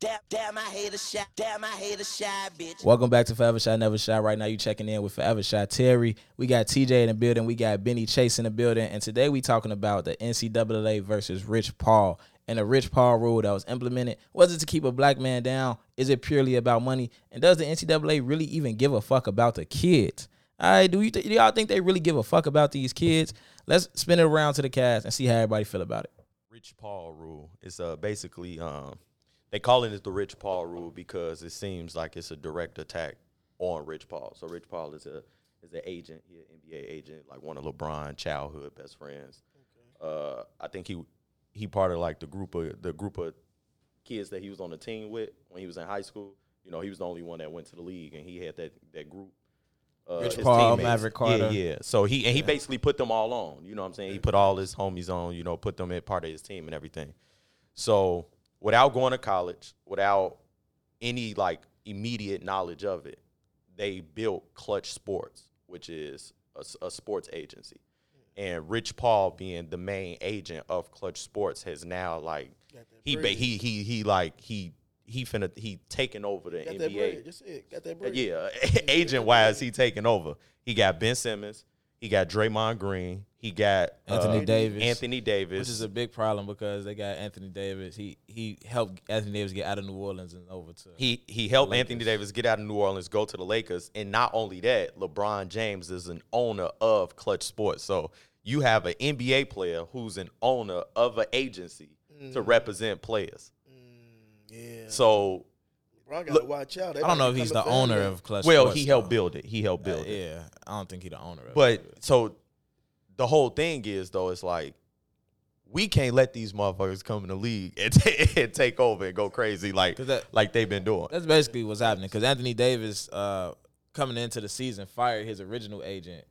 Damn, damn, I hate a shy. Damn, I hate a shy bitch. Welcome back to Forever Shot Never Shot. Right now, you checking in with Forever Shot Terry. We got TJ in the building. We got Benny Chase in the building. And today we talking about the NCAA versus Rich Paul and the Rich Paul rule that was implemented. Was it to keep a black man down? Is it purely about money? And does the NCAA really even give a fuck about the kids? All right, do you th- do y'all think they really give a fuck about these kids? Let's spin it around to the cast and see how everybody feel about it. Rich Paul rule. It's uh basically um they calling it the Rich Paul rule because it seems like it's a direct attack on Rich Paul. So Rich Paul is a is an agent, he an NBA agent, like one of LeBron childhood best friends. Uh, I think he he part of like the group of the group of kids that he was on the team with when he was in high school. You know, he was the only one that went to the league, and he had that that group. Uh, Rich his Paul, teammates. Maverick Carter. Yeah, yeah. So he and he basically put them all on. You know what I'm saying? He put all his homies on. You know, put them in part of his team and everything. So without going to college, without any like immediate knowledge of it, they built Clutch Sports, which is a sports agency. And Rich Paul, being the main agent of Clutch Sports, has now like he ba- he he he like he he finna he taking over the Got NBA. That's it. Got that bread. Yeah, agent wise, he taking over. He got Ben Simmons. He got Draymond Green. He got Anthony uh, Davis. Anthony Davis. Which is a big problem because they got Anthony Davis. He he helped Anthony Davis get out of New Orleans and over to he he helped Lakers. Anthony Davis get out of New Orleans, go to the Lakers, and not only that, LeBron James is an owner of Clutch Sports. So you have an NBA player who's an owner of an agency to represent players. Yeah. So Bro, I gotta Look, watch out. They I don't know if he's the owner of Clutch. well, Sports, he helped though. build it. He helped Uh, build it. yeah, I don't think he's the owner of it. But so the whole thing is though, it's like we can't let these motherfuckers come in the league and, ta- and take over and go crazy like 'Cause that- like they've been doing. That's basically what's happening because Anthony Davis, uh, coming into the season, fired his original agent,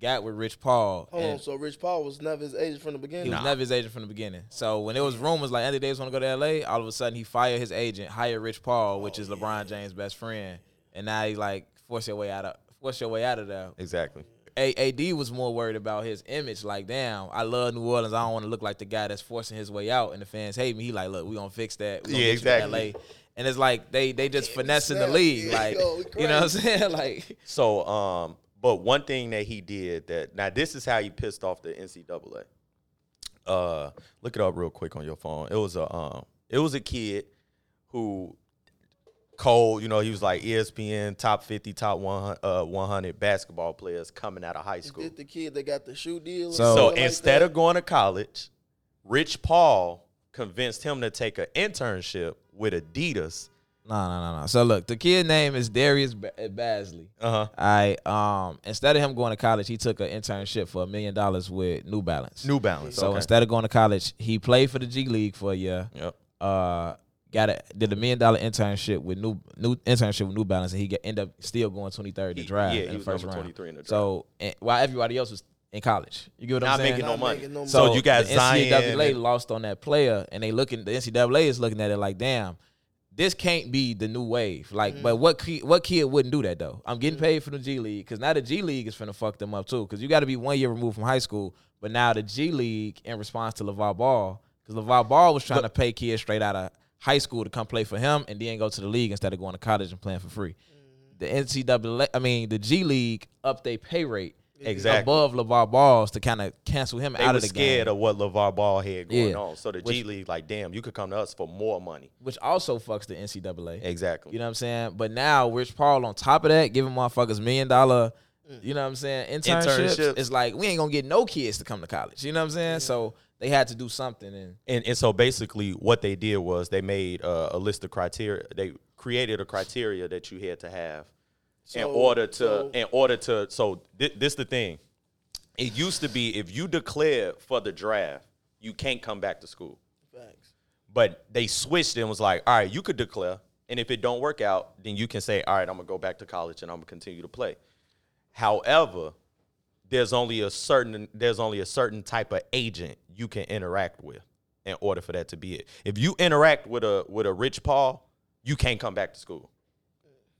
got with Rich Paul. Hold on. So Rich Paul was never his agent from the beginning. he beginning. was never his agent from the beginning. So when there was rumors like Anthony Davis want to go to LA, all of a sudden he fired his agent, hired Rich Paul, which is LeBron James' best friend, and now he like force your way out of force your way out of there. Exactly. A- AD was more worried about his image. Like, damn, I love New Orleans. I don't want to look like the guy that's forcing his way out, and the fans hate me. He like, look, we gonna fix that. We gonna Yeah, get you to exactly. LA. And it's like they they just finessing the snap. league, Yeah, like yo, you know what I'm saying? Like, So, um, but one thing that he did that now this is how he pissed off the NCAA. Uh, look it up real quick on your phone. It was a um, it was a kid who Cole, you know, he was like ESPN top fifty, top one uh one hundred basketball players coming out of high Is school. this the kid that got the shoe deal? So- So something like instead of going to college, Rich Paul convinced him to take an internship with Adidas. no, no, no, no. So look, the kid name is Darius ba- Bazley. Uh huh. I um instead of him going to college, he took an internship for a million dollars with New Balance. New Balance. so okay. instead of going to college, he played for the G League for a year. Yep. uh got a did a million dollar internship with new new internship with New Balance and he get, end up still going 23rd in the He- draft yeah, in he the first round. 23 in the draft. So and, while everybody else was in college, you get what Not I'm saying? making no Not money. making no So money. you got the NCAA and- lost on that player, and they looking. The NCAA is looking at it like, damn, this can't be the new wave. Like, but mm-hmm. what kid, what kid wouldn't do that though? I'm getting paid for the G League because now the G League is finna fuck them up too. Because you got to be one year removed from high school, but now the G League in response to LaVar Ball, because LaVar Ball was trying to pay kids straight out of high school to come play for him and then go to the league instead of going to college and playing for free. Mm-hmm. The NCAA, I mean the G League upped their pay rate Exactly. above LaVar Balls to kind of cancel him They out of the scared game. of what LaVar Ball had going Yeah. on. So the Which- G League, like, damn, you could come to us for more money. which also fucks the NCAA. Exactly. You know what I'm saying? But now Rich Paul on top of that, giving motherfuckers million dollar, mm. you know what I'm saying, internships. Internships. It's like we ain't gonna get no kids to come to college. You know what I'm saying? So they had to do something and and and so basically, what they did was they made uh, a list of criteria. They created a criteria that you had to have in order to so- in order to. So thi- this the thing. It used to be if you declared for the draft, you can't come back to school. Facts. But they switched and was like, all right, you could declare, and if it don't work out, then you can say, all right, I'm gonna go back to college and I'm gonna continue to play. However, there's only a certain there's only a certain type of agent you can interact with in order for that to be it. If you interact with a with a Rich Paul, you can't come back to school.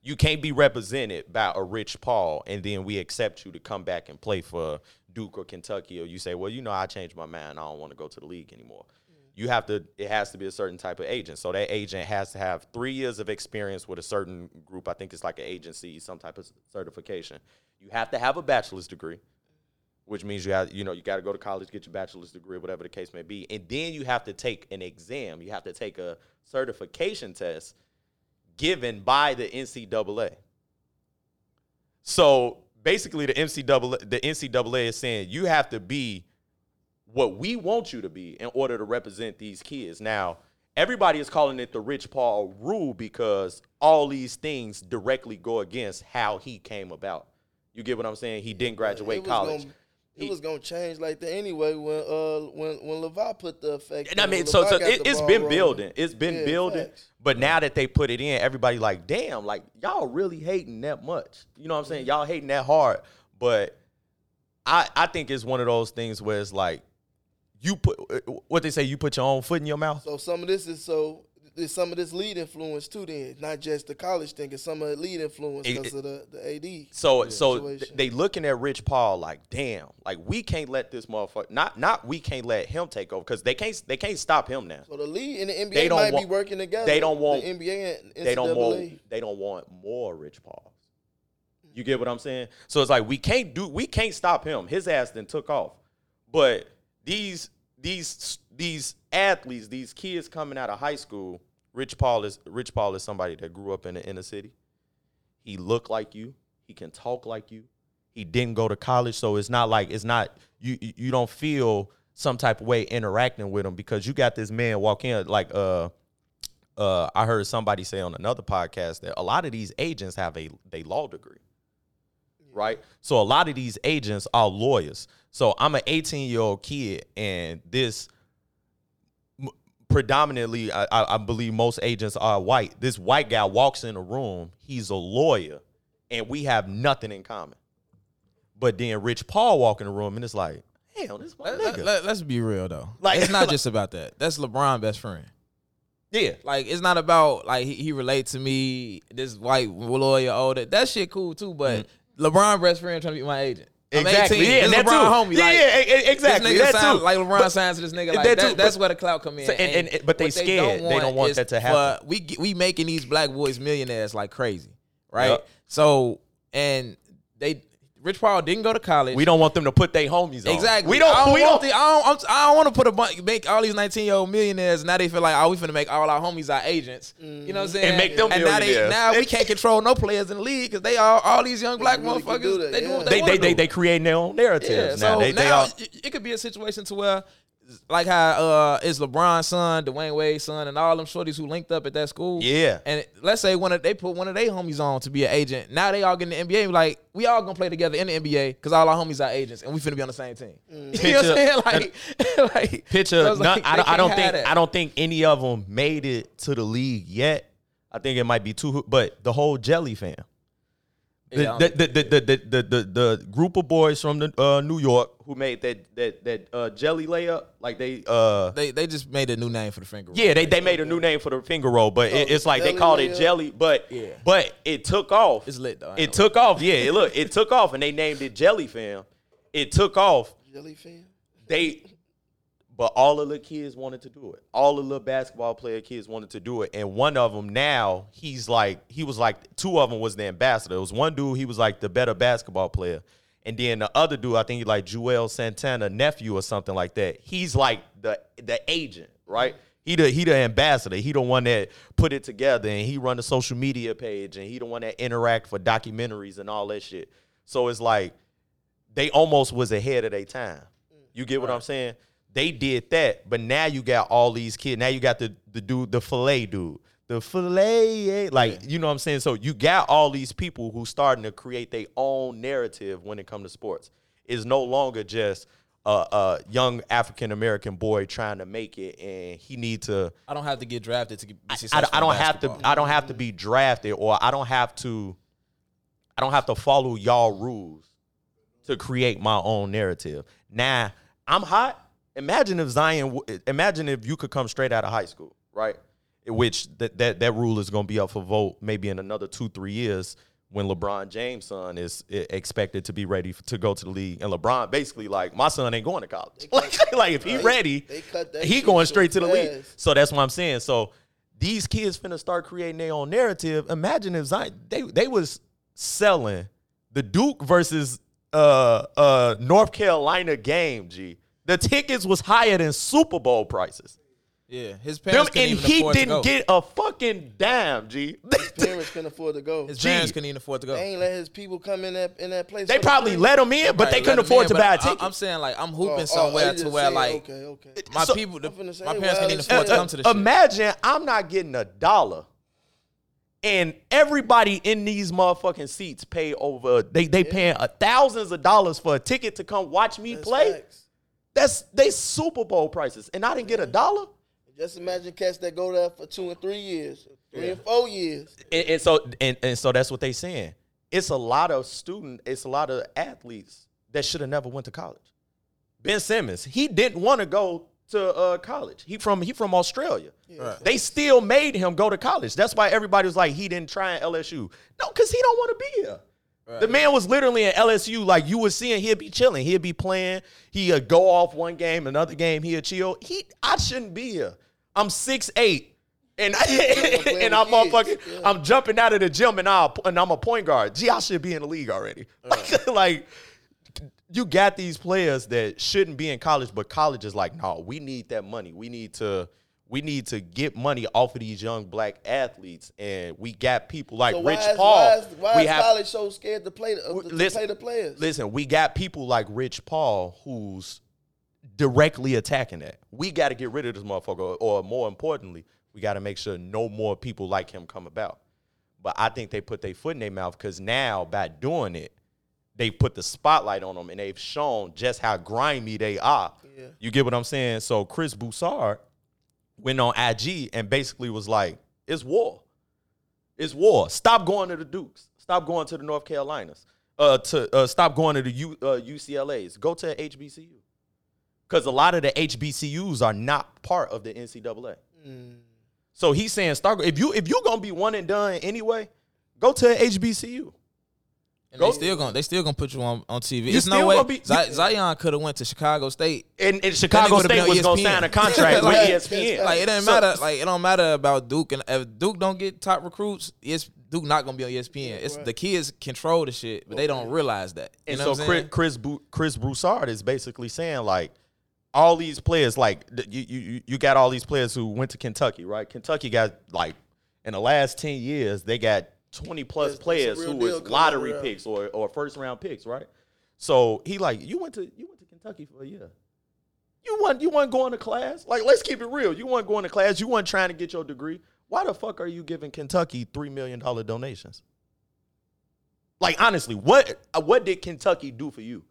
You can't be represented by a Rich Paul and then we accept you to come back and play for Duke or Kentucky or you say, "Well, you know, I changed my mind. I don't want to go to the league anymore." Mm. you have to it has to be a certain type of agent. So that agent has to have three years of experience with a certain group. I think it's like an agency, some type of certification. You have to have a bachelor's degree, which means you have you know you got to go to college, get your bachelor's degree, whatever the case may be, and then you have to take an exam. You have to take a certification test given by the NCAA. So basically, the NCAA the NCAA is saying you have to be what we want you to be in order to represent these kids. Now, everybody is calling it the Rich Paul rule because all these things directly go against how he came about. You get what I'm saying? He didn't graduate college. Gonna, it was gonna change like that anyway when uh when when Levi put the effect. And I mean, so, so it, has been rolling. building. It's been Yeah, building. facts. But now that they put it in, everybody like, damn, like y'all really hating that much. You know what I'm saying? Y'all hating that hard. But I I think it's one of those things where it's like you put what they say, you put your own foot in your mouth. So some of this is so. There's some of this lead influence too. Then not just the college thing, it's some of the lead influence because of the the AD. So so th- they looking at Rich Paul like, damn, like we can't let this motherfucker not not we can't let him take over because they can't they can't stop him now. So the league and the NBA They don't might want- be working together. they don't want- the NBA and NCAA. they don't want they don't want more Rich Pauls. You get what I'm saying? So it's like we can't do we can't stop him. His ass then took off. But these these these athletes, these kids coming out of high school, Rich Paul is Rich Paul is somebody that grew up in the inner city. He looked like you. He can talk like you. He didn't go to college, so it's not like it's not you. you- don't feel some type of way interacting with him because you got this man walk in like uh uh I heard somebody say on another podcast that a lot of these agents have a they law degree. Right? So a lot of these agents are lawyers. So I'm an 18 year old kid and this predominantly I, I believe most agents are white. This white guy walks in a room, he's a lawyer, and we have nothing in common. But then Rich Paul walk in the room and it's like, hell, this my Let, nigga. us be real though. Like- it's not just about that. That's LeBron best friend. yeah. Like it's not about like he, he relates to me, this white lawyer, older. That shit cool too, but mm. LeBron best friend trying to be my agent. Exactly. 18. Yeah, This that LeBron too. homie. Yeah, like, yeah, exactly. This nigga That too. like LeBron But- signs to this nigga. Like that that that's but- where the clout come in. So- and- and- but they scared. They don't want is that to happen. we we making these black boys millionaires like crazy, right? Yep. So and they Rich Paul didn't go to college. We don't want them to put their homies on. Exactly. We don't. I don't we want don't. The, I don't. I'm, don't want to put a bunch, make all these 19 year old millionaires. Now they feel like, oh, we finna make all our homies our agents. You know what I'm saying? And make them and now, they, now we can't control no players in the league because they are all these young black really motherfuckers. do that, they do yeah. what they they, they wanna they, they creating their own narratives Yeah, now. so They, they now are. it, it could be a situation to where, like how uh, it's LeBron's son, Dwyane Wade's son, and all them shorties who linked up at that school. Yeah. And let's say one of they put one of their homies on to be an agent. Now they all getting the NBA. Like we all gonna play together in the NBA because all our homies are agents and we finna be on the same team. You know what I'm saying? Like, like Picture. so it's like, I, don't, I don't think. that. I don't think any of them made it to the league yet. I think it might be too. But the whole Jelly fam. The, the, the, the, the, the, the, the group of boys from the uh, New York who made that that that uh, jelly layup, like they uh They they just made a new name for the finger. roll. Yeah, they, they made a new name for the finger roll, but it, it's like they jelly called it jelly, but Yeah. but it took off. It's lit, though, I It know. took off. Yeah, it, look, it took off, and they named it Jelly Fam. It took off. Jelly fan. They, but all of the kids wanted to do it. All of the basketball player kids wanted to do it, and one of them now he's like he was like two of them was the ambassador. It was one dude he was like the better basketball player, and then the other dude I think he like Juelz Santana nephew or something like that. He's like the the agent, right? He the he the ambassador. He the one that put it together, and he run the social media page, and he the one that interact for documentaries and all that shit. So it's like they almost was ahead of their time. You get what I'm saying? They did that, but now you got all these kids. Now you got the the dude, the fillet dude, the fillet, eh? like you know what I'm saying. So you got all these people who starting to create their own narrative when it comes to sports. It's no longer just a, a young African American boy trying to make it, and he need to I don't have to get drafted to get. Be I, successful I in don't have to. I don't have to be drafted, or I don't have to. I don't have to follow y'all rules to create my own narrative. Now I'm hot. Imagine if Zion. Imagine if you could come straight out of high school, right? Which that that that rule is going to be up for vote maybe in another two three years when LeBron James' son is expected to be ready to go to the league, and LeBron basically like, my son ain't going to college. Like, like if he ready, They cut that he going straight to the league. So that's what I'm saying. So these kids finna start creating their own narrative. Imagine if Zion they they was selling the Duke versus uh uh North Carolina game. G, the tickets was higher than Super Bowl prices. Yeah, his Them, parents couldn't and even he afford to go. And he didn't get a fucking damn. G, Parents couldn't afford to go. his Gee. parents couldn't even afford to go. They ain't let his people come in that in that place. they for the probably let him in, but Right, they couldn't afford in, to buy a I- ticket. I'm saying like I'm Oh, hooping oh, somewhere you to where saying, like okay, okay. my So- people, the, say, my parents well, can't even it's- afford to uh, come to the shit. Imagine I'm not getting a dollar. And everybody in these motherfucking seats pay over they they paying uh, thousands of dollars for a ticket to come watch me That's play. facts. That's they Super Bowl prices. And I didn't get a dollar. Just imagine cats that go there for two and three years, three and four years. And, and so and, and so that's what they saying. It's a lot of student, it's a lot of athletes that should have never went to college. Ben Simmons, he didn't want to go to uh, college. He from he from Australia. Right. They still made him go to college. That's why everybody was like, he didn't try in LSU. No, because he don't want to be here. The man was literally in LSU, like you were seeing, he'd be chilling, he'd be playing, he'd go off one game, another game, he'd chill. He, I shouldn't be here. I'm six eight, and playing and I'm motherfucking, yeah. I'm jumping out of the gym, and I and I'm a point guard. Gee, I should be in the league already. Like, like you got these players that shouldn't be in college, but college is like, no, we need that money. We need to we need to get money off of these young black athletes, and we got people like So why Rich is, Paul. why is, why we is have college so scared to play the, to, to listen, play the players? Listen, we got people like Rich Paul who's directly attacking that. We got to get rid of this motherfucker, or more importantly, we got to make sure no more people like him come about. But I think they put their foot in their mouth because now by doing it, they put the spotlight on them and they've shown just how grimy they are. Yeah. You get what I'm saying? So Chris Broussard went on IG and basically was like, "It's war. It's war. Stop going to the Dukes. Stop going to the North Carolinas. Uh, to uh, stop going to the U, uh, UCLA's. Go to HBCU. Because a lot of the HBCUs are not part of the NCAA. Mm. So he's saying, start if you if you're gonna be one and done anyway, go to HBCU. And Go- they still gonna they still gonna put you on, on TV. You It's no still way gonna be- Zi- you- Zion could have went to Chicago State. And, and Chicago nigga would've been State on was gonna sign a contract with E ESPN. Like it doesn't So- matter. Like it don't matter about Duke and if Duke don't get top recruits, it's Duke not gonna be on ESPN. It's right. the kids control the shit, but they don't realize that. You And know so what I'm Chris? Chris, Bu- Chris Broussard is basically saying like all these players like you, you you got all these players who went to Kentucky, right? Kentucky got like in the last 10 years they got 20 plus there's players real who was lottery around. picks or or first round picks, right? So he like you went to you went to Kentucky for a year. You weren't you weren't going to class. Like let's keep it real. You weren't going to class. You weren't trying to get your degree. Why the fuck are you giving Kentucky three million dollar donations? Like honestly, what what did Kentucky do for you?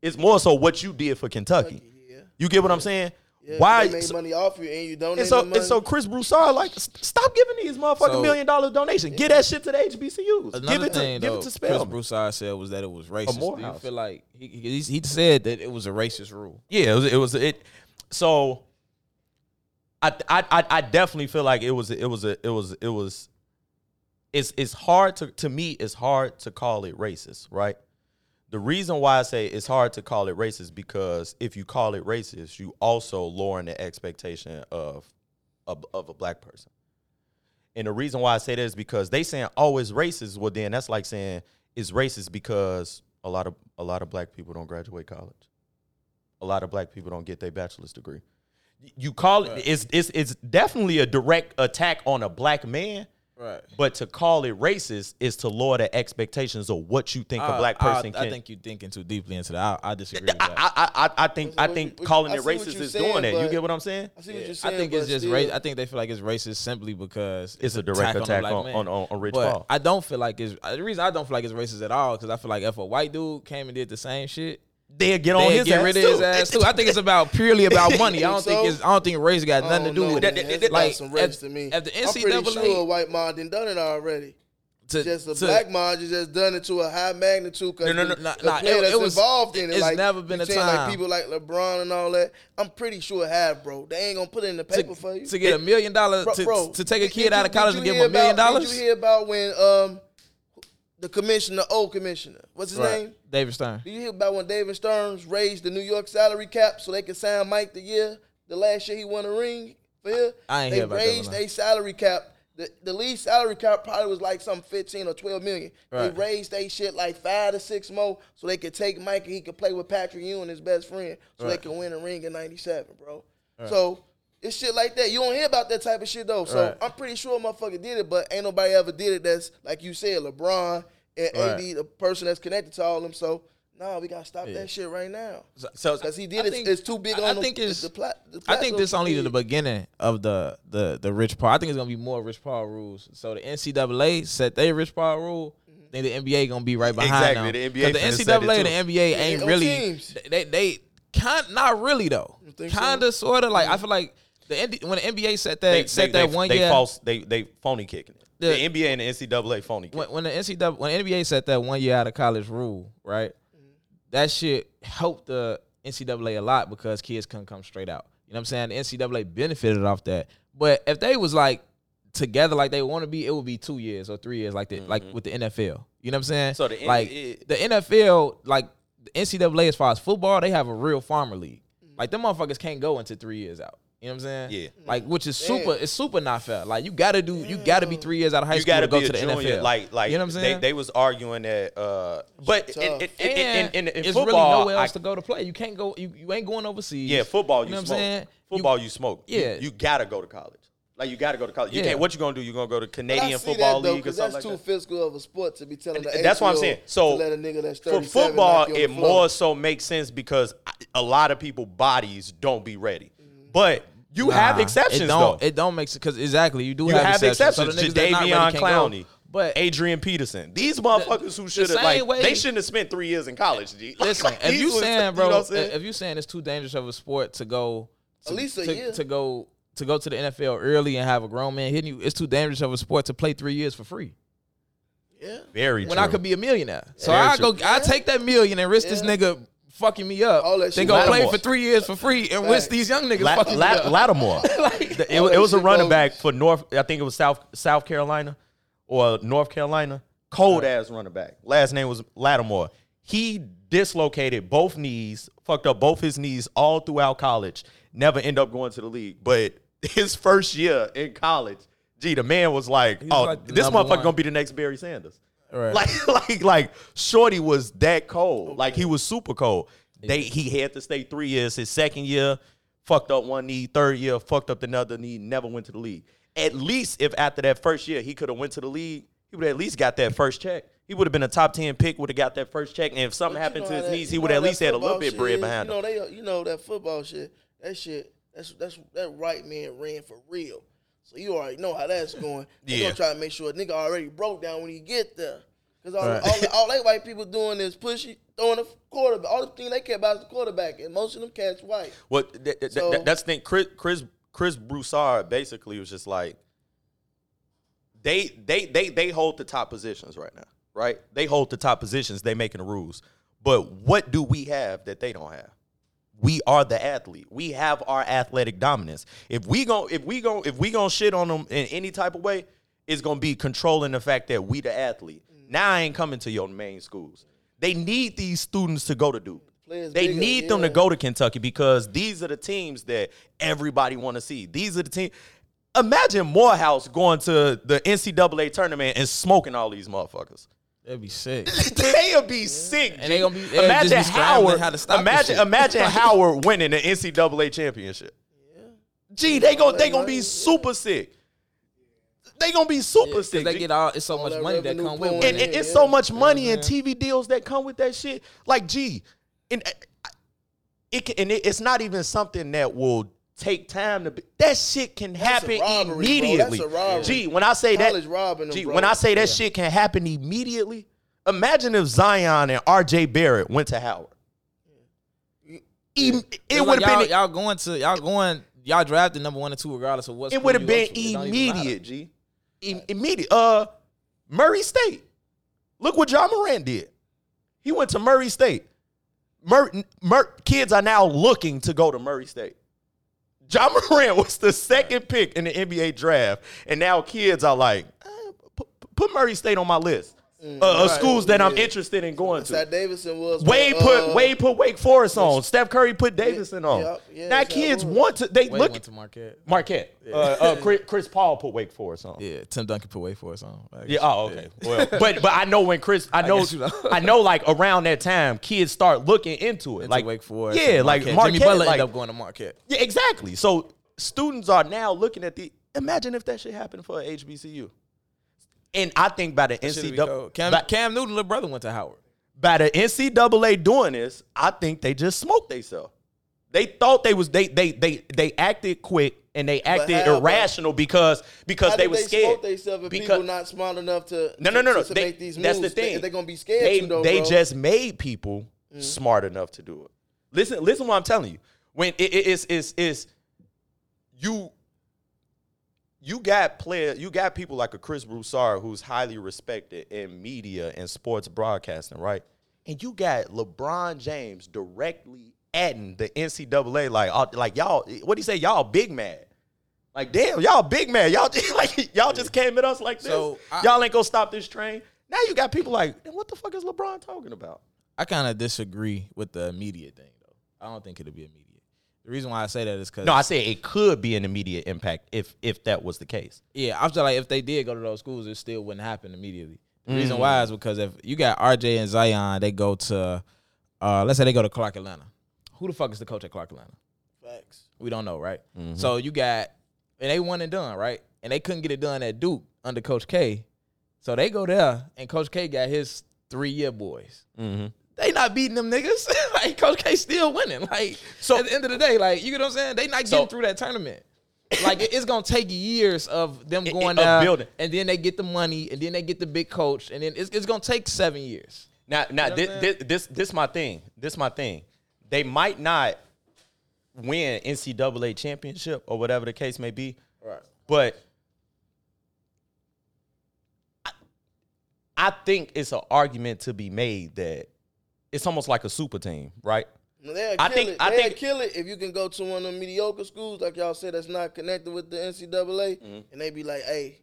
It's more so what you did for Kentucky. Yeah. You get what I'm saying? Yeah, Why? they made so- money off you and you donate and so money? and so Chris Broussard like s- stop giving these motherfucking So- million dollar donations. Give that shit to the HBCUs. Another give it to thing give though, it to Chris Spelman. Broussard said was that it was racist. Do you Morehouse. feel like he, he he said that it was a racist rule? Yeah, it was. It was it. So, I, I I I definitely feel like it was it was a it was it was. It's it's hard to to me. It's hard to call it racist, right? The reason why I say it's hard to call it racist because if you call it racist, you also lowering the expectation of of, of a black person. And the reason why I say that is because they saying oh it's racist. Well then that's like saying it's racist because a lot of a lot of black people don't graduate college a lot of black people don't get their bachelor's degree. You call it it's it's it's definitely a direct attack on a black man, Right. but to call it racist is to lower the expectations of what you think a uh, black person I, can. I think you're thinking too deeply into that. I, I disagree with that. I, I, I, I think I think you- calling I it racist is saying, doing that. You get what I'm saying? I see what Yeah, you're saying. I think it's just still, ra- I think they feel like it's racist simply because It's a direct on attack black on- man. on- on- on Rich but Paul. I don't feel like it's the reason I don't feel like it's racist at all because I feel like if a white dude came and did the same shit, They'll get on they his get ass rid of too. his ass too. I think it's about purely about money. I don't Think think so? it's I don't think race got nothing to don't know, with man. it. That's Like, some race at- to me. at the I'm pretty NCAA sure a white mod done done it already. to, Just a to- black mod just done it to a high magnitude because No, no, no, the, nah, the nah, player it- that's it was- involved in it. it's like, never been a time. Like people like LeBron and all that. I'm pretty sure have, bro. They ain't gonna put it in the paper to, for you. to get a million dollars to, to take a kid out of college and give him a million dollars. Did you hear about when um the commissioner, old commissioner. What's his Right. name? David Stern. Do you hear about when David Stern's raised the New York salary cap so they could sign Mike the year, the last year he won a ring for here? I ain't they hear about raised no. a salary cap. The, the lead salary cap probably was like some 15 or 12 million. Right. They raised they shit like five to six more so they could take Mike and he could play with Patrick Ewing, his best friend, so they could win a ring in 97, bro. So it's shit like that. You don't hear about that type of shit though. So Right. I'm pretty sure a motherfucker did it, but ain't nobody ever did it that's like you said, LeBron and Right. AD, the person that's connected to all them. So nah, we gotta stop that shit right now. So Because he did I it, think- it's too big I on the, think the, it's- the, plat, the I think this too only the beginning of the the the Rich Paul. I think it's gonna be more Rich Paul rules. So the NCAA set their Rich Paul rule. Mm-hmm. Then the NBA gonna be right behind Exactly, them. the NBA, finna the set NCAA it and the. NBA ain't them really teams. they they kind not really though. Kinda sorta like I feel like the when the NBA set that they, set they, that they, one they year false they they phony kicking it. The- The, NBA and the NCAA phony kicking. when, when the NCAA when NBA set that one year out of college rule, right? That shit helped the NCAA a lot because kids couldn't come straight out. You know what I'm saying? The NCAA benefited off that. But if they was like together like they want to be, it would be two years or three years, like the like mm-hmm. with the NFL. You know what I'm saying? So the like it- the NFL, like the NCAA as far as football, they have a real farmer league. Like them motherfuckers can't go into three years out. You know what I'm saying? Yeah. Like which is Damn. super. It's super not fair. Like you gotta do. You gotta be three years out of high you school got to to go to the junior. NFL. Like, like you know what I'm saying? They, they was arguing that, uh, but Shit in, tough. in, in, in, in, in it's football, really nowhere else I- to go to play. You can't go. You, you ain't going overseas. yeah, football you, You know what I'm saying? Football you, smoke. Yeah. you, gotta go to college. Like you gotta go to college. You Yeah. can't. What you gonna do? You gonna go to Canadian Football though, League or 'cause something that's like too physical of a sport to be telling the That's what I'm saying. So let a nigga that's for football, knock you on it more so makes sense because a lot of people bodies don't be ready. But you have exceptions It don't. It don't make sense because exactly you do you have, have exceptions. So the niggas that's Jadeveon go. Clowney, But Adrian Peterson. These motherfuckers who should have same like way- they shouldn't have spent three years in college. G. listen, Like, if you saying, bro, know saying? if you saying it's too dangerous of a sport to go to, At least a to, year. to go to go to the NFL early and have a grown man hitting you, it's too dangerous of a sport to play three years for free. Yeah. very When true. I could be a millionaire, so I go, I take that million and risk this nigga fucking me up. All that Then shit go play for three years for free and risk Facts. these young niggas La- fucking La- me up. Lattimore. Like, The- it, it was a shit running goes- back for North. I think it was South South Carolina or North Carolina. Cold ass running back. Last name was Lattimore. He dislocated both knees, fucked up both his knees all throughout college. Never end up going to the league. But his first year in college, gee, the man was like, was "Oh, like this number motherfucker one. gonna be the next Barry Sanders." Right. Like, like, like, Shorty was that cold. Like he was super cold. They he had to stay three years. His second year, fucked up one knee. Third year, fucked up another knee. Never went to the league. At least if after that first year he could have went to the league, he would at least got that first check. He would have been a top ten pick. Would have got that first check. And if something happened to his that- knees, he would at least had a little bit bread is? behind you him. know, They, you know that football shit. That shit. That's that's that right man ran for real. So you already know how that's going. They Yeah. gonna try to make sure a nigga already broke down when he get there. Cause all, Right. all, the- all they white people doing is pushing, throwing a quarterback. All the thing they care about is the quarterback, and most of them catch white. What th- th- So- th- that's the thing. Chris Chris Chris Broussard basically was just like they they they they hold the top positions right now, right? They hold the top positions. They making the rules, but what do we have that they don't have? We are the athlete. We have our athletic dominance. If we go, if we go, if we gonna shit on them in any type of way, it's gonna be controlling the fact that we the athlete. Mm. Now I ain't coming to your main schools. They need these students to go to Duke. Players They bigger, need them to go to Kentucky because these are the teams that everybody want to see. These are the teams. Imagine Morehouse going to the NCAA tournament and smoking all these motherfuckers. That'd be sick. They'll be sick. And they gonna be- they'll just imagine be Howard. how to stop imagine imagine Howard winning the NCAA championship. Gee, they gonna they gonna be super sick. They gonna be super Because sick. they get all. It's so All much that money that come with it. and, and Yeah, it's yeah. so much money what and TV deals that come with that shit. Like, gee, and uh, it can, and it, it's not even something that will take time to. Be, that shit can That's a happen robbery, bro. immediately. That's a robbery. Gee, when I say College that, robbing them, gee, bro. when I say that shit can happen immediately, imagine if Zion and R.J. Barrett went to Howard. Em- It's It would have y'all, been. y'all going to y'all going y'all drafted number one or two regardless of what. It would have been go to. It don't even matter. immediate, G. Im- immediate. Uh, Murray State. Look what Ja Morant did. He went to Murray State. Mur- Mur- kids are now looking to go to Murray State. Ja Morant was the second pick in the NBA draft, and now kids are like, eh, put, put Murray State on my list. Uh, uh, right. schools that I'm interested in going to. Zach Davidson was. Wade but, put uh, Wade put Wake Forest on. Steph Curry put Davidson on. yeah, yeah, now that's how it kids was. want to. They Wade look went to Marquette. Marquette. Uh, uh, Chris, Chris Paul put Wake Forest on. Yeah, Tim Duncan put Wake Forest on. Yeah. Oh, okay. Well, but but I know when Chris, I know, guess you know. I know like around that time, kids start looking into it. Into like Wake Forest. Yeah, and like Marquette. Marquette. Jimmy Butler like, ended up going to Marquette. yeah, exactly. So students are now looking at the. Imagine if that shit happened for HBCU. And I think by the Should've NCAA. Cam, by, Cam Newton, little brother, went to Howard. by the NCAA doing this, I think they just smoked themselves. They thought they was they they they they acted quick and they acted how, irrational because because they were they scared. smoke themselves if Because- people not smart enough to No, no, no, no. to, to They- make these moves? that's the thing. They, are gonna be scared They, though, they bro. just made people mm-hmm. smart enough to do it. Listen, listen. What I'm telling you, when it, it, it's it's it's you you got player, you got people like a Chris Broussard who's highly respected in media and sports broadcasting, right? And you got LeBron James directly adding the NCAA, like, uh, like y'all, what do you say? Y'all big mad. Like, damn, y'all big mad. Y'all like y'all just came at us like this. So, I- y'all ain't gonna stop this train. Now you got people like, "Then what the fuck is LeBron talking about? I kind of disagree with the immediate thing, though. I don't think it'll be immediate. The reason why I say that is because No, I say it could be an immediate impact if if that was the case. Yeah, I feel like if they did go to those schools, it still wouldn't happen immediately. The Mm. reason why is because if you got RJ and Zion, they go to, uh, let's say they go to Clark Atlanta. Who the fuck is the coach at Clark Atlanta? Facts. We don't know, right? Mm-hmm. So you got, and they won and done, right? And they couldn't get it done at Duke under Coach K. So they go there, and Coach K got his three year boys. Mm-hmm. They not beating them niggas. like Coach K still winning. Like So- so at the end of the day, like you get what I'm saying? They not So- getting through that tournament. like it- it's gonna take years of them It- going of there, building. and then they get the money, and then they get the big coach, and then it's, it's gonna take seven years. Now, now know this, this this this my thing. This my thing. They might not win NCAA championship or whatever the case may be, Right. but I, I think it's an argument to be made that it's almost like a super team, right? They'll I think- it. I They'll think- kill it if you can go to one of them mediocre schools, like y'all said, that's not connected with the NCAA, Mm-hmm. and they be like, "Hey,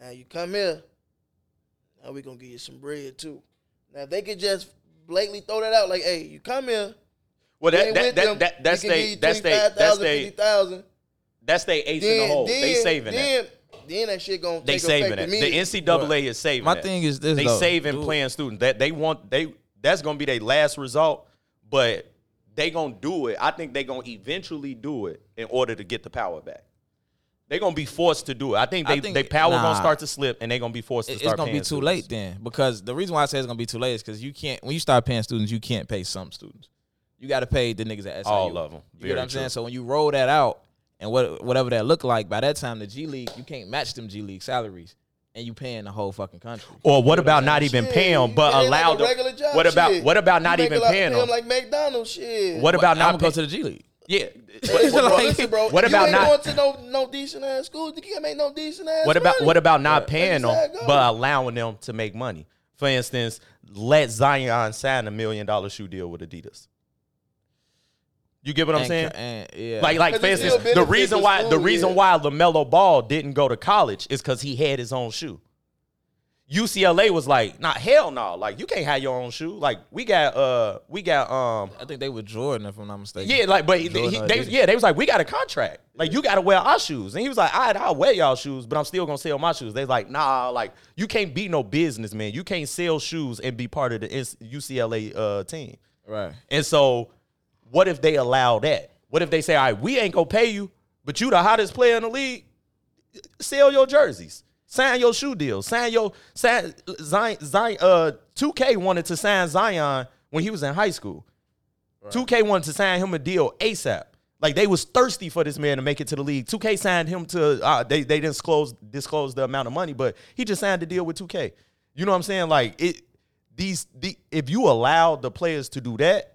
now you come here, now we gonna give you some bread too." Now they could just blatantly throw that out, like, "Hey, you come here, Well, you that, that, that, them, that, that's we can give they that's they that's they that's they ace in the hole. then, they saving that. then, then that shit gonna They take saving it. The immediately. NCAA is saving My that. thing is this, They though. saving Dude. playing students. That they want they that's gonna be their last result, but they gonna do it. I think they gonna eventually do it in order to get the power back. They gonna be forced to do it. I think I they think- they power gonna start to slip, and they gonna be forced to It- it's gonna be too students. late then because the reason why I say it's gonna be too late is because you can't when you start paying students you can't pay some students you got to pay the niggas at SIU All of 'em. you get what I'm true. saying so when you roll that out and what whatever that look like by that time the G League you can't match them G League salaries and you paying the whole fucking country Or what about not even Shit, paying them, but pay allow like them? regular job What about shit. what about not make even a paying them? like McDonald's shit? What about I'm not gonna go pay- to the G League Yeah. But, What- but listen, bro. What you about ain't not- going to no no decent ass school? You can't make no decent ass. What about money. what about not Yeah. paying them but allowing them to make money? For instance, let Zion sign a million dollar shoe deal with Adidas. You get what I'm And- saying? and- yeah Like, like 'Cause for instance, the reason the why the reason yeah. why LaMelo Ball didn't go to college is because he had his own shoe. UCLA was like, nah, hell no, like you can't have your own shoe. Like we got, uh, we got, um, I think they were Jordan if I'm not mistaken yeah, like, but he, Jordan he- or they, yeah, they was like, we got a contract. Like, you got to wear our shoes. And he was like, all right, I'll wear y'all shoes, but I'm still gonna sell my shoes. They like, nah, like, you can't be no businessman. You can't sell shoes and be part of the UCLA uh, team. right And so, what if they allow that? What if they say, all right, we ain't gonna pay you, but you the hottest player in the league? Sell your jerseys. Sign your shoe deals. Sign your sign Zion, Zion uh 2K wanted to sign Zion when he was in high school. 2K wanted to sign him a deal ASAP. Like they was thirsty for this man to make it to the league. 2K signed him to uh, they they didn't disclose disclose the amount of money, but he just signed a deal with 2K. You know what I'm saying? Like it these the if you allow the players to do that,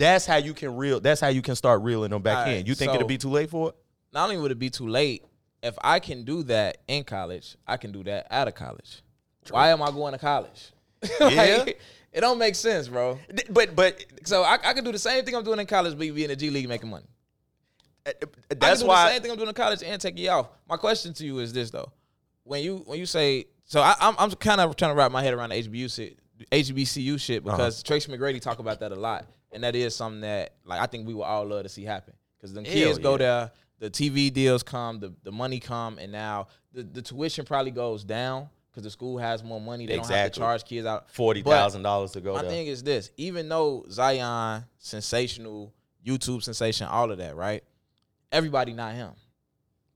that's how you can reel that's how you can start reeling them back All right, in. You think so- it'll be too late for it? not only would it be too late, if I can do that in college, I can do that out of college. Why am I going to college? Like, Yeah. it don't make sense, bro. But but So I, I can do the same thing I'm doing in college, but be in the G League making money. Uh, uh, I that's can do the same thing I'm doing in college and take you off. My question to you is this though: when you when you say So I, I'm I'm kind of trying to wrap my head around the HBU shit, HBCU shit because uh-huh. Tracy McGrady talk about that a lot, and that is something that like I think we would all love to see happen because the kids go yeah. there, the TV deals come, the the money come, and now the, the tuition probably goes down because the school has more money. They don't have to charge kids out forty thousand dollars to go My there. thing is this: even though Zion sensational, YouTube sensation, all of that, right? Everybody not him.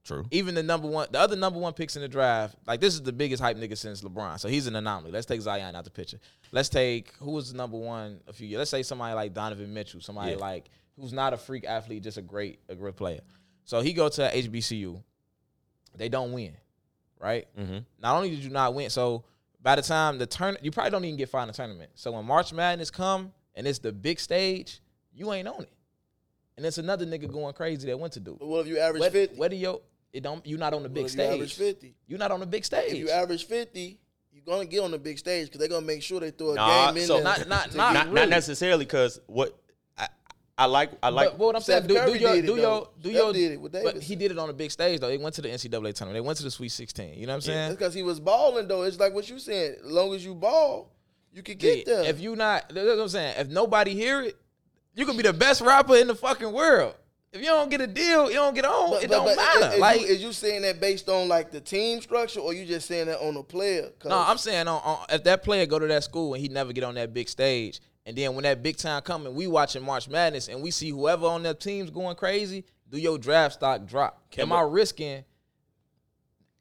True. Even the number one, the other number one picks in the draft, like this is the biggest hype nigga since LeBron. So he's an anomaly. Let's take Zion out the picture. Let's take who was the number one a few years. Let's say somebody like Donovan Mitchell, somebody Yeah. like who's not a freak athlete, just a great a great player. So he go to HBCU. They don't win, right? Mm-hmm. Not only did you not win, so by the time the turn, you probably don't even get far in the tournament. So when March Madness come and it's the big stage, you ain't on it. And it's another nigga going crazy that went to do. But what if you average Where, 50? where do you it don't you not on the What big if you average 50? You're not on the big stage. If you average 50, you're going to get on the big stage because they're going to make sure they throw a Nah, game in so there. not- not- not- Not, really. not necessarily because what I, I like. I like. but, but what I'm saying, Steph do, do Curry your did it, do though. your do Steph your did it with but he did it on the big stage though. They went to the NCAA tournament. They went to the Sweet 16. You know what I'm saying? That's because he was balling, though. It's like what you saying. As long as you ball, you can get Yeah, there. If you not, that's what I'm saying. If nobody hear it, you can be the best rapper in the fucking world. If you don't get a deal, you don't get on. But- it but- don't but matter. Is, is like you, is you saying that based on like the team structure, or you just saying that on a player? No, I'm saying on, on, if that player go to that school and he never get on that big stage, and then when that big time coming, we watching March Madness and we see whoever on that team's going crazy, do your draft stock drop? Am I risking?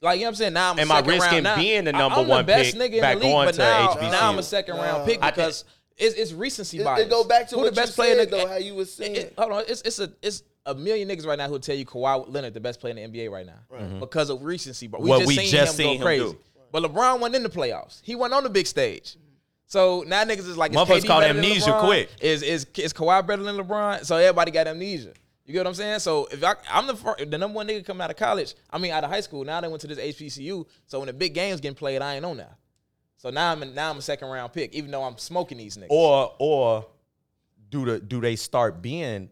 Like you know what I'm saying? Now I'm a Am I risking round. Being the number I'm one the best pick nigga in back the league, going but to now, HBCU? now I'm a second round Nah. pick because it's, it's recency it, bias. it go back to Who what the best you player said, in the, though. How you was saying. it- it- hold on, it's it's a it's a million niggas right now who tell you Kawhi Leonard the best player in the NBA right now mm-hmm. because of recency. But we What just we seen just him seen go him crazy. do. But LeBron wasn't in the playoffs. He wasn't on the big stage. So now niggas is like, is Motherfuckers KD caught better than amnesia quick. Is is is Kawhi better than LeBron? So everybody got amnesia. You get what I'm saying? So if I, I'm the fir- the number one nigga coming out of college, I mean out of high school. Now they went to this HBCU. So when the big games getting played, I ain't on now. So now I'm in, now I'm a second round pick, even though I'm smoking these niggas. or or do the do they start being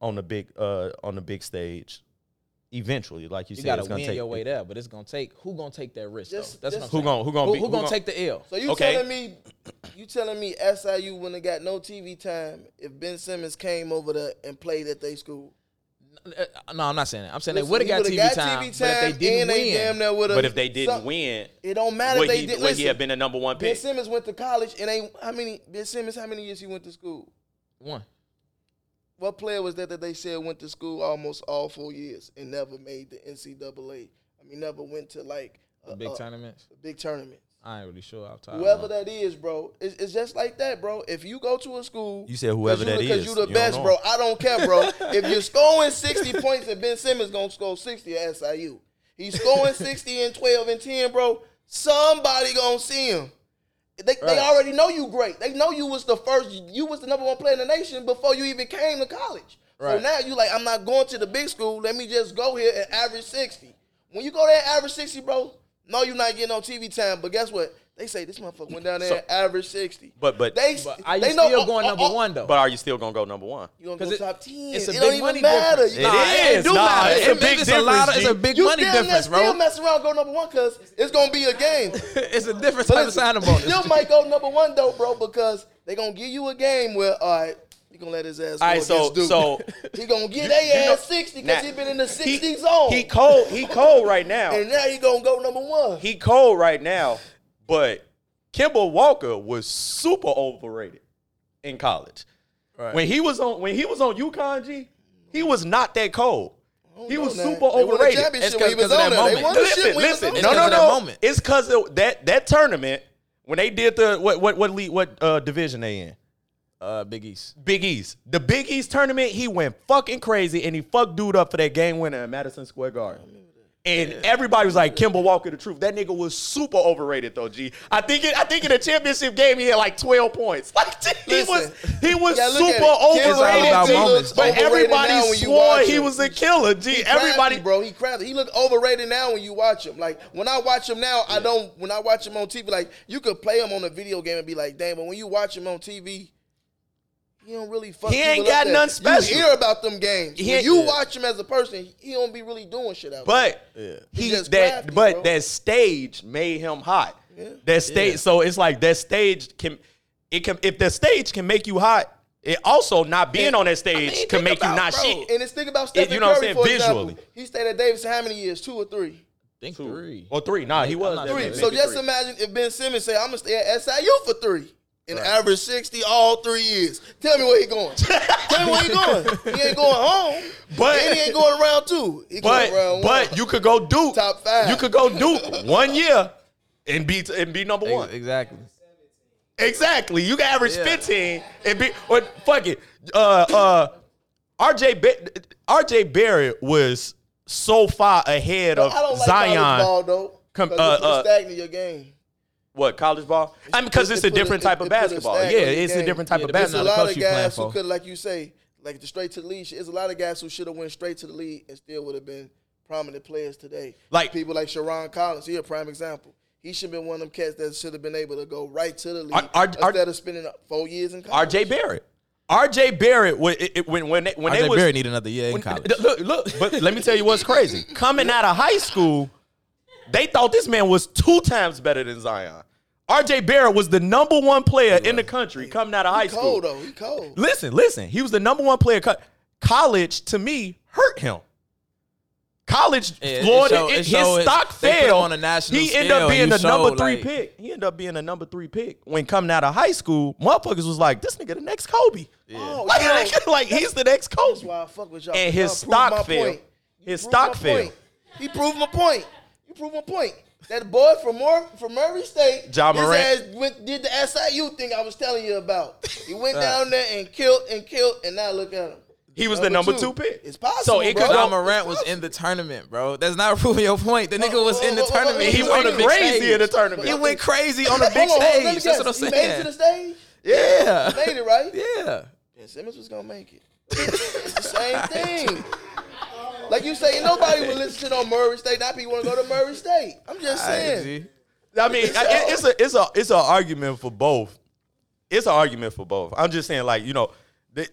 on the big uh on the big stage eventually? Like you, you said, gotta it's gonna win take your way there, but it's gonna take who gonna take that risk? Just- though? That's just- what Who gonna who gonna who, be who who gonna gonna- take the L? So you Okay. telling me, you telling me SIU when they got no TV time, if Ben Simmons came over there and played at their school, Uh, No, I'm not saying that. I'm saying Listen, they would have he got, would've TV, time, but if they didn't and they damn win, near But if they didn't some- win, it don't matter. would if they he, did. would he have been the number one pick? Ben? Simmons went to college and ain't how many Ben Simmons how many years he went to school? one. What player was that that they said went to school almost all four years and never made the NCAA? I mean, never went to like a, big a- tournaments. a big tournament. I ain't really sure off top. Whoever that is, bro, it's, it's just like that, bro. If you go to a school, You said whoever that is. cause you, is. you the You best, bro. I don't care, bro. if you're scoring 60 points and Ben Simmons gonna score 60 at SIU, he's scoring 60 and 12 and 10, bro. Somebody gonna see him. They, they already know you great. They know you was the first. You was the number one player in the nation before you even came to college. So Right. now you like, I'm not going to the big school. Let me just go here and average 60. When you go there average 60, bro, no, you're not getting on TV time. But guess what? They say this motherfucker went down there So- and averaged 60. But but They, But are you they still oh, going oh, number oh, one though? but are you still gonna go number one? You gonna 'Cause go it- top 10. it's a it big don't even money matter. difference. It Nah, is. It Nah, matter. it's a big it's a lot. difference, It's a G. big You money still, difference, still bro. mess around, go number one, cause it's gonna be a game. it's a different But type of listen, signing bonus. still might go number one though, bro, because they gonna give you a game where, all right, he gonna let his ass. All right, so Duke. so he gonna get You- their ass sixty because Now, he been in the sixty he, zone, He cold. He cold right now. and now he gonna go number one. he cold right now. But Kemba Walker was super overrated in college. Right. When he was on when he was on UConn, G, he was not that cold. He was now. super They won a overrated. championship It's when he 'cause- was 'cause of that there. They moment. won the Listen, shit when he was listen. on It's No, there. no, 'cause of that no. moment. It's because that that tournament when they did the what what what league, what uh, division they in. Uh, Big East. Big East. The Big East tournament, he went fucking crazy and he fucked dude up for that game winner at Madison Square Garden. And everybody was like, Kemba Walker, the truth. That nigga was super overrated though, G. I think it, I think in the championship game he had like 12 points. Like he was he was you super. Overrated. It's all about G. But Overrated everybody now when you swore he was a killer, G. He Everybody crafty, bro. He crafty. He looked overrated now when you watch him. Like when I watch him now, I don't. When I watch him on TV, like you could play him on a video game and be like, damn. But when you watch him on TV, he don't really fuck. He ain't got there. nothing special. You hear about them games. He when you yeah. watch him as a person, he don't be really doing shit out there. But He he just that crafty, but bro. that stage made him hot. Yeah. That stage, so it's like that stage can it can if the stage can make you hot, it also not being on that stage mean, can think make you not bro. shit. And it's think about Stephen you know what I'm saying? for example. Visually. He stayed at Davidson how many years? Two or three? think three. Or three. Nah, he was not that sure. big. Three. So just imagine if Ben Simmons say, "I'm gonna stay at SIU for three and average sixty all three years." Tell me where he going. Tell me where he going. He ain't going home, But- and he ain't going around two. He But going around but you could go Duke. Top five. You could go Duke one year and be and be number one. Exactly. Exactly. You can average Yeah. 15 and be or fuck it. Uh uh RJ Ba- RJ Barrett was so far ahead of I don't like Zion. college ball though. Com- Com- uh, uh, uh, stagnate your game. What college ball? I mean, because It- it's a put a- different it- type of it put a basketball. Yeah, on the it's a different type Yeah, of basketball. There's a on the basketball. lot of guys who could, like you say, like the straight to the league. There's a lot of guys who should have went straight to the league and still would have been prominent players today. Like- people like Sharon Collins. He a prime example. He should have been one of them cats that should have been able to go right to the league Ar- Ar- Ar- instead of spending four years in college. RJ Barrett. RJ Barrett when it, it- when when they, when RJ they was Barrett need another year in when- college. Look, look, but let me tell you what's crazy. Coming out of high school, they thought this man was two times better than Zion. RJ Barrett was the number one player in the country coming out of high He school. cold though. He cold. Listen, listen. He was the number one player. Co- College to me hurt him. College, Yeah, it Florida, show- it- it his show it- stock they put fell. on a national he ended up being the you number three like- pick. He ended up being the number three pick when coming out of high school. Motherfuckers was like, "This nigga the next Kobe." Oh, Like, yo, like, like, he's the next That's Kobe. why I fuck with y'all. And Y'all his stock my fell. point. His stock my fell. point. He proved my point. You proved my point. That boy from Mur- from Murray State, Ja his Morant. went, did the SIU thing I was telling you about. He went down there and killed and killed, and now look at him. He was the number two pick. It's possible. So it bro. could John go- Morant was in the tournament, bro. That's not proving your point. The nigga was in the oh, oh, oh, tournament. oh, He oh, went oh, on the big crazy in the tournament. He went crazy on the big Hold on, hold on, let me stage. That's guess. what I'm He made it to the saying. stage. Yeah. Made it right. Yeah. And Simmons was gonna make it. it's the same thing. Like you say, nobody would listen to no Murray State. Now people want to go to Murray State. I'm just saying. I mean, I- it- it's a it's a it's an argument for both. It's an argument for both. I'm just saying, like you know, the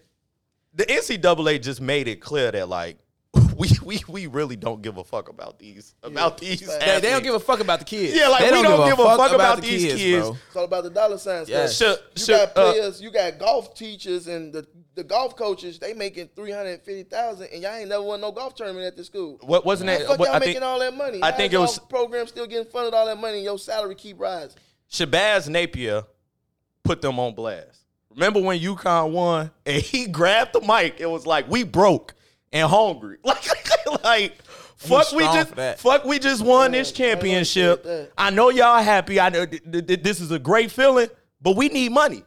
the NCAA just made it clear that like we we we really don't give a fuck about these about these. They- They, they don't give a fuck about the kids. Yeah, like, they we don't give a fuck about these kids. bro. It's all about the dollar signs. Yeah. man. Should- you should, got uh, you got golf teachers, and the, the golf coaches. They making three hundred fifty thousand, and y'all ain't never won no golf tournament at the school. What wasn't that? Fuck what- y'all I making think all that money. I How think is it was- program still getting funded all that money, and your salary keep rising. Shabazz Napier put them on blast. Remember when UConn won and he grabbed the mic? It was like we broke and hungry. Like, like fuck we just that. fuck we just won this Yeah, I championship. gonna say that. I know y'all happy. I know th- th- th- this is a great feeling, but we need money.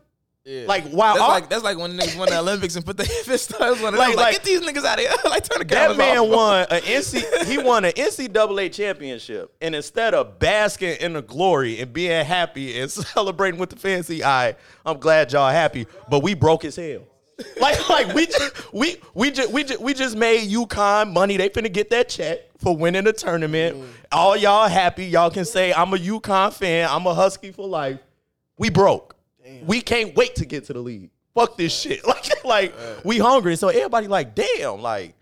Yeah. Like wow, That's all- like that's like when niggas won the Olympics and put their fist. One of Like- like, like, get these niggas out of here. like turn the that man off. won a NC he won an NCAA championship, and instead of basking in the glory and being happy and celebrating with the fancy eye, I'm glad y'all happy, but we broke as hell. Like like we just we we just we just we just made UConn money. They finna get that check for winning the tournament. Mm. All y'all happy. Y'all can say I'm a UConn fan. I'm a Husky for life. We broke. We can't wait to get to the league. Fuck this shit. Like like we hungry. So everybody like damn like.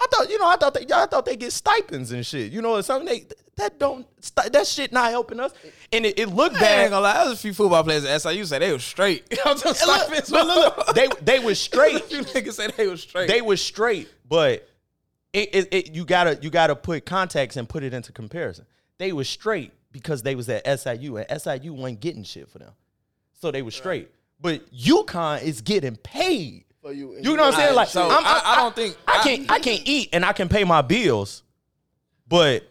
I thought, you know, I thought they, I thought they get stipends and shit. You know, something they that don't that shit not helping us. And it, it looked I ain't bad. gonna lie. There was a few football players at SIU say they was straight. I'm just stipends. look, look, look. They they A straight. few niggas say they were straight. They was straight, but it, it, it you gotta you gotta put context and put it into comparison. They were straight because they was at SIU and SIU wasn't getting shit for them, so they was straight. But UConn is getting paid. For you, You know what I'm saying? Like, so I'm- I- I don't think- I I- can't. I can't eat and I can pay my bills, but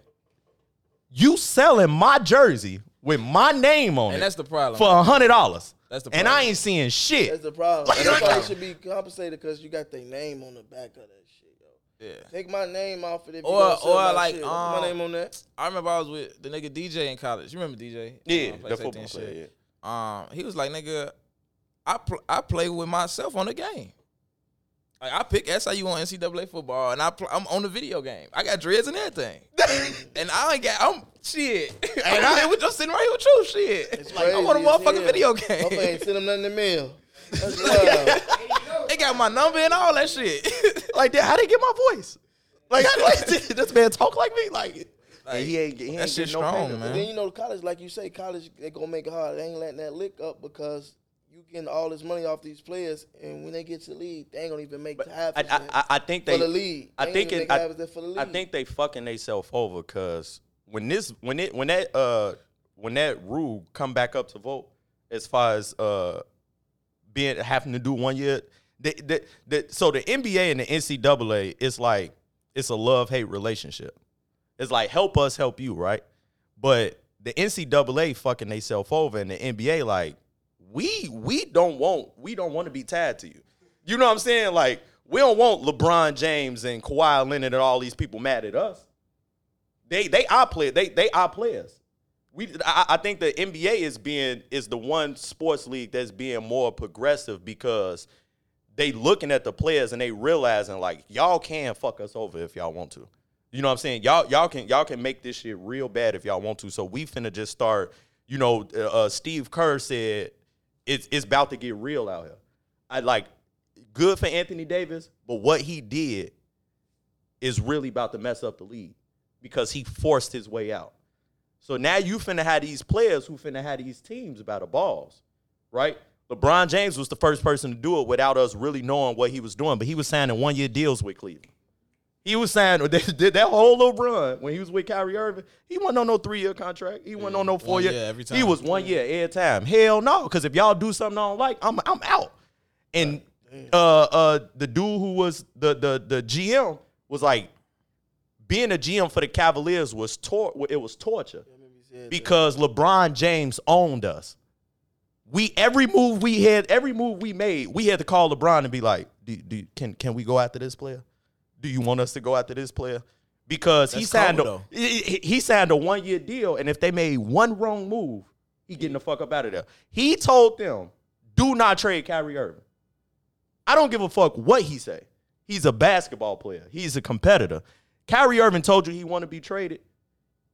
you selling my jersey with my name on it. and it that's the problem. for a hundred dollars. That's the problem. And I ain't seeing shit. That's the problem. Like, That's why like- should be compensated because you got their name on the back of that shit, yo. yeah. Take my name off of it. if you Or- gonna or like, um, my name on that. I remember I was with the nigga DJ in college. You remember DJ? Yeah, Um, play the safety football player. Yeah. Um, he was like, nigga, I pl- I play with myself on the game. Like I pick SIU on NCAA football, and I pl- I'm on the video game. I got dreads and everything, and I ain't got I'm shit. And I am just sitting right here with you, shit. It's like I want a motherfucking video game. ain't send him nothing in the mail. That's wild. got my number and all that shit. like that. How they get my voice? Like, how, like this man talk like me? Like, and he ain't. He ain't that shit getting no strong, payment. man. But then you know, college, like you say, college they gonna make it hard. They ain't letting that lick up because you getting all this money off these players, and when they get to the league, they ain't gonna even make half. I, as I, I, I think for the league. I think it. I, half as that for the league. I think they fucking themselves over because when this when it when that uh when that rule come back up to vote as far as uh being having to do one year, the, the, the, so the NBA and the NCAA it's like it's a love hate relationship. It's like help us help you, right? But the NCAA fucking themselves over and the NBA like we we don't want we don't want to be tied to you. You know what I'm saying? Like we don't want LeBron James and Kawhi Leonard and all these people mad at us. They they are players. They they are players. We I, I think the NBA is being is the one sports league that's being more progressive because they looking at the players and they realizing like y'all can fuck us over if y'all want to. You know what I'm saying? Y'all y'all can y'all can make this shit real bad if y'all want to. So we finna just start. You know, uh, uh, Steve Kerr said it's it's about to get real out here. I like good for Anthony Davis, but what he did is really about to mess up the league because he forced his way out. So now you finna have these players who finna have these teams about the balls, right? LeBron James was the first person to do it without us really knowing what he was doing, but he was signing one year deals with Cleveland. He was signing they did that whole little run when he was with Kyrie Irving. He wasn't on no three year contract. He wasn't on no four year. year every He was one year every time. Hell no, because if y'all do something I don't like, I'm I'm out. And uh uh the dude who was the the the GM was like being a GM for the Cavaliers was tor- it was torture because LeBron James owned us. We every move we had, every move we made, we had to call LeBron and be like, do, do, "Can can we go after this player? Do you want us to go after this player?" Because he signed cold, a he, he- he signed a one year deal, and if they made one wrong move, he getting the fuck up out of there. He told them, "Do not trade Kyrie Irving." I don't give a fuck what he say. He's a basketball player. He's a competitor. Kyrie Irving told you he want to be traded.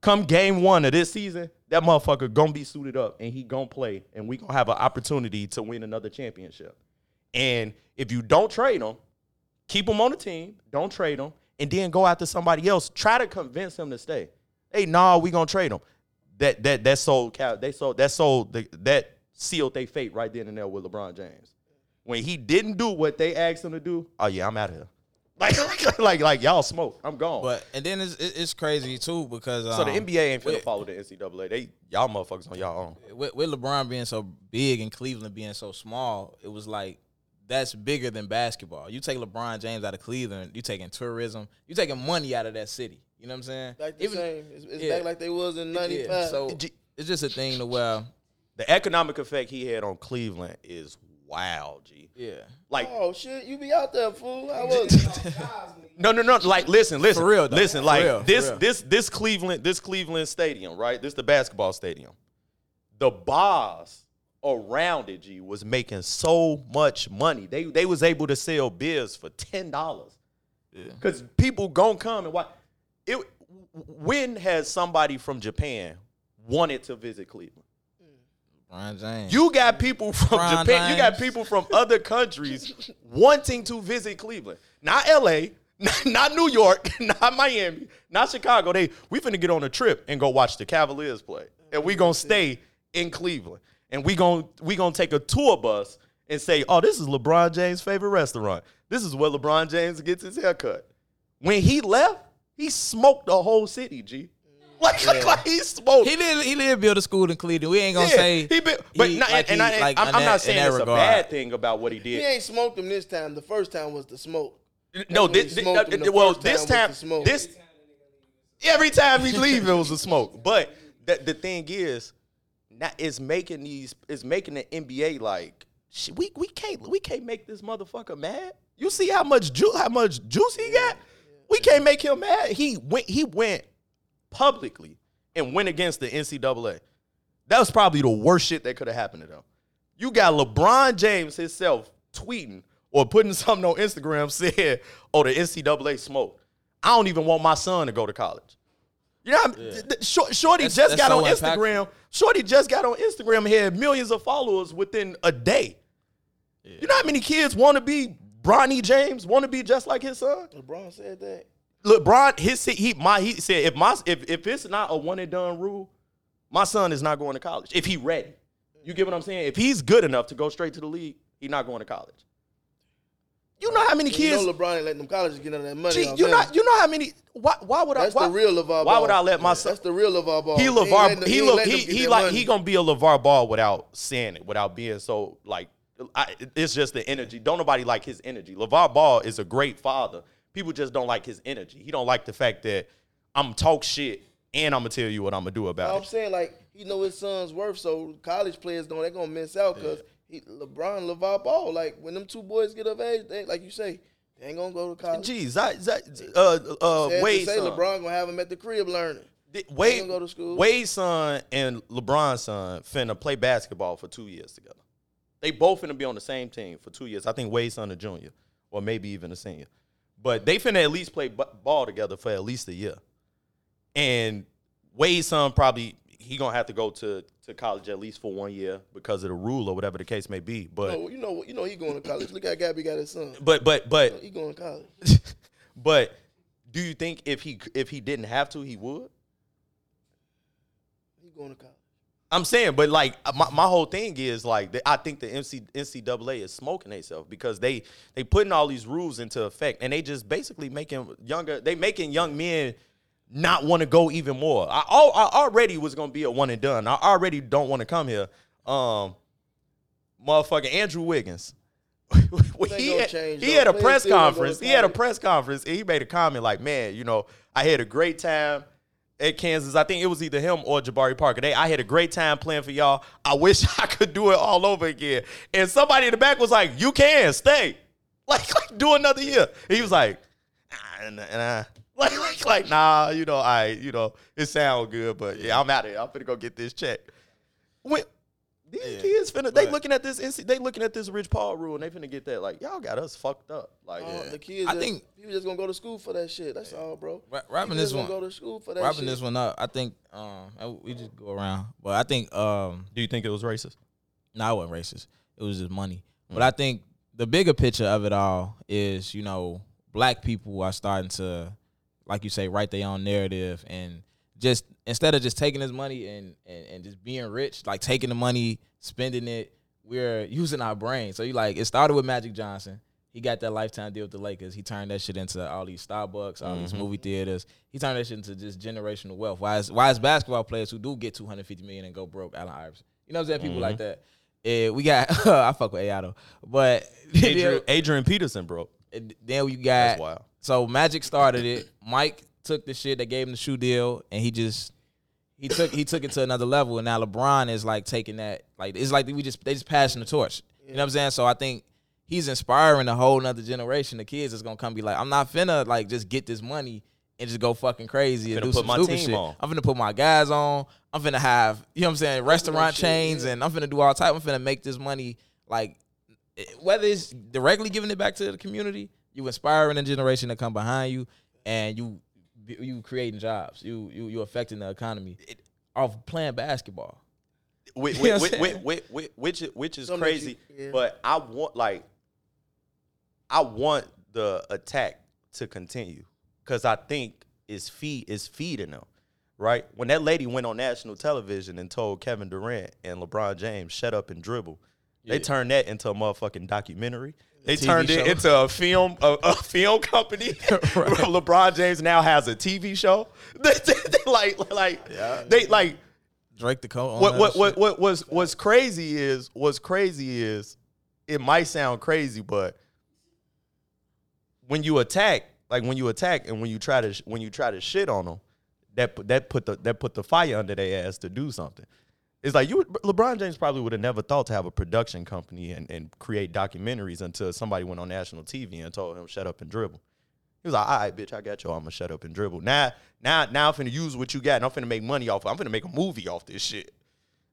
Come game one of this season, that motherfucker gonna be suited up and he gonna play, and we gonna have an opportunity to win another championship. And if you don't trade him, keep him on the team. Don't trade him, and then go after somebody else. Try to convince him to stay. Hey, nah, we gonna trade him. That that that sold Cal- they sold that sold the, that sealed their fate right then and there with LeBron James. When he didn't do what they asked him to do, oh yeah, I'm out of here. Like like like y'all smoke. I'm gone. But and then it's it's crazy too because um, so the NBA ain't finna with, follow the NCAA. They y'all motherfuckers on y'all own. with, with LeBron being so big and Cleveland being so small, it was like that's bigger than basketball. You take LeBron James out of Cleveland, you taking tourism, you taking money out of that city. You know what I'm saying? Like the Even- same. It's, it's yeah. back like they was in Yeah, '95. so it's just a thing to where The economic effect he had on Cleveland is wild, G. yeah. Like oh shit, you be out there, fool. I was. No, no, no. Like, listen, listen, For real, though. listen. For Like real, this, this, this Cleveland, this Cleveland stadium, right? This the basketball stadium. The bars around it, G, was making so much money. They they was able to sell beers for ten dollars. Because people gonna come and watch. It. When has somebody from Japan wanted to visit Cleveland? LeBron James. You got people from LeBron Japan. You got people from other countries wanting to visit Cleveland. Not LA, not, not New York, not Miami, not Chicago. They we finna get on a trip and go watch the Cavaliers play. And we gonna stay in Cleveland. And we gonna we gonna take a tour bus and say, oh, this is LeBron James' favorite restaurant. This is where LeBron James gets his haircut. When he left, he smoked the whole city, G. Like, like he smoked. he did he did build a school in Cleveland. We ain't gonna Yeah, say he been, but he- not, like and, he- I, like I'm, I'm not saying that it's a bad thing about what he did. He ain't smoked them this time. The first time was the smoke. No, this, this- smoked him the well, first time this time, smoke. this every time he leave, it was a smoke. But the, the thing is, not it's making these, it's making the NBA like shit, we we can't we can't make this motherfucker mad. You see how much ju- how much juice he got? We can't make him mad. He went he went publicly and went against the NCAA. That was probably the worst shit that could have happened to them. You got LeBron James himself tweeting or putting something on Instagram saying, "Oh, the NCAA smoked." I don't even want my son to go to college. You know, how- th- th- Shor- Shorty That's- just that's got on so impactful. Instagram. Shorty just got on Instagram and had millions of followers within a day. You know how many kids want to be Bronny James want to be just like his son? LeBron said that. LeBron, his he my he said if my if if it's not a one and done rule, my son is not going to college if he ready. You get what I'm saying? If he's good enough to go straight to the league, he's not going to college. You know how many You kids? know LeBron ain't letting them colleges get none of that money. Gee, you know you know how many? Why why would That's I? Why, the real LaVar Ball. Why would I let my son? That's the real LaVar Ball. He LaVar. He look. He them get he that like money. he gonna be a LaVar Ball without saying it, without being so like. I, it's just the energy. Don't nobody like his energy. LaVar Ball is a great father. People just don't like his energy. He don't like the fact that I'm talk shit and I'm gonna tell you what I'm gonna do about it I'm saying like he know his son's worth, so college players don't they gonna miss out because he LeBron, LaVar Ball. Like when them two boys get of age, they like you say, they ain't gonna go to college. Geez, Zach, Zach, uh, uh, Sad to say son. LeBron gonna have him at the crib learning. Th- Wade, gonna go to school. Wade's son and LeBron's son finna play basketball for two years together. They both finna be on the same team for two years. I think Wade's son a junior, or maybe even a senior. But they finna at least play b- ball together for at least a year. And Wade's son probably he gonna have to go to, to college at least for one year because of the rule or whatever the case may be. But No, you know, you know he going to college. Look how Gabby got his son. but but but He going to college. but do you think if he if he didn't have to, he would? He going to college. I'm saying, but like my, my whole thing is like the- I think the MC, NCAA is smoking themselves because they they putting all these rules into effect and they just basically making younger they making young men not want to go even more. I, I already was gonna be a one and done. I already don't want to come here. Um, motherfucking Andrew Wiggins. he had, change, he had a press still gonna go to conference. He had a press conference and he made a comment like, "Man, you know, I had a great time." at Kansas. I think it was either him or Jabari Parker. They, I had a great time playing for y'all. I wish I could do it all over again. And somebody in the back was like, "You can stay, like, like do another year." He was like, nah, nah, nah. like, like, like, nah, you know, I, you know, it sounds good, but yeah, I'm out of here. I'm finna go get this check. When these Yeah, kids finna, they looking at this, they looking at this Rich Paul rule, and they finna get that. Like, y'all got us fucked up. Like, Uh, The kids, I just, think- people just gonna go to school for that shit. That's all, bro. Wra- wrapping this one- go to school for that Wrapping shit. this one up, I think um we just go around, but I think um do you think it was racist? no, it wasn't racist. It was just money. But I think the bigger picture of it all is, you know, black people are starting to, like you say, write their own narrative and just instead of just taking this money and, and, and just being rich, like taking the money, spending it, we're using our brain. So you like it started with Magic Johnson. He got that lifetime deal with the Lakers. He turned that shit into all these Starbucks, all these movie theaters. He turned that shit into just generational wealth. Why is why is basketball players who do get 250 million and go broke, Allen Iverson? You know what I'm saying? People like that. Eh, we got I fuck with though. But Adrian, Adrian Peterson, bro. and then we got That's wild. So Magic started it. Mike took the shit that gave him the shoe deal, and he just he took he took it to another level. And now LeBron is like taking that like it's like we just they just passing the torch. You know what I'm saying? So I think he's inspiring a whole nother generation of kids that's gonna come be like, I'm not finna like just get this money and just go fucking crazy and do put some my stupid team shit. on. I'm finna put my guys on. I'm finna have you know what I'm saying restaurant shit, chains yeah. and I'm finna do all type. I'm finna make this money like whether it's directly giving it back to the community, you inspiring a generation to come behind you, and you you creating jobs. You you you affecting the economy off playing basketball. Which, You know which, which, which, which, which, is- which is Something that crazy. you- yeah. But I want like I want the attack to continue because I think it's feed is feeding them. Right when that lady went on national television and told Kevin Durant and LeBron James shut up and dribble, they Yeah. turned that into a motherfucking documentary. They TV turned it show. into a film, a, a film company. LeBron James now has a TV show. They, they, they like, like, they like Drake the coat. what what what what was what's crazy is what's crazy is it might sound crazy, but when you attack, like when you attack and when you try to when you try to shit on them, that that put the that put the fire under their ass to do something. It's like you LeBron James probably would have never thought to have a production company and, and create documentaries until somebody went on national TV and told him shut up and dribble. He was like, all right, bitch, I got you. I'm gonna shut up and dribble. Now, now, now I'm finna use what you got and I'm finna make money off. Of I'm finna make a movie off this shit.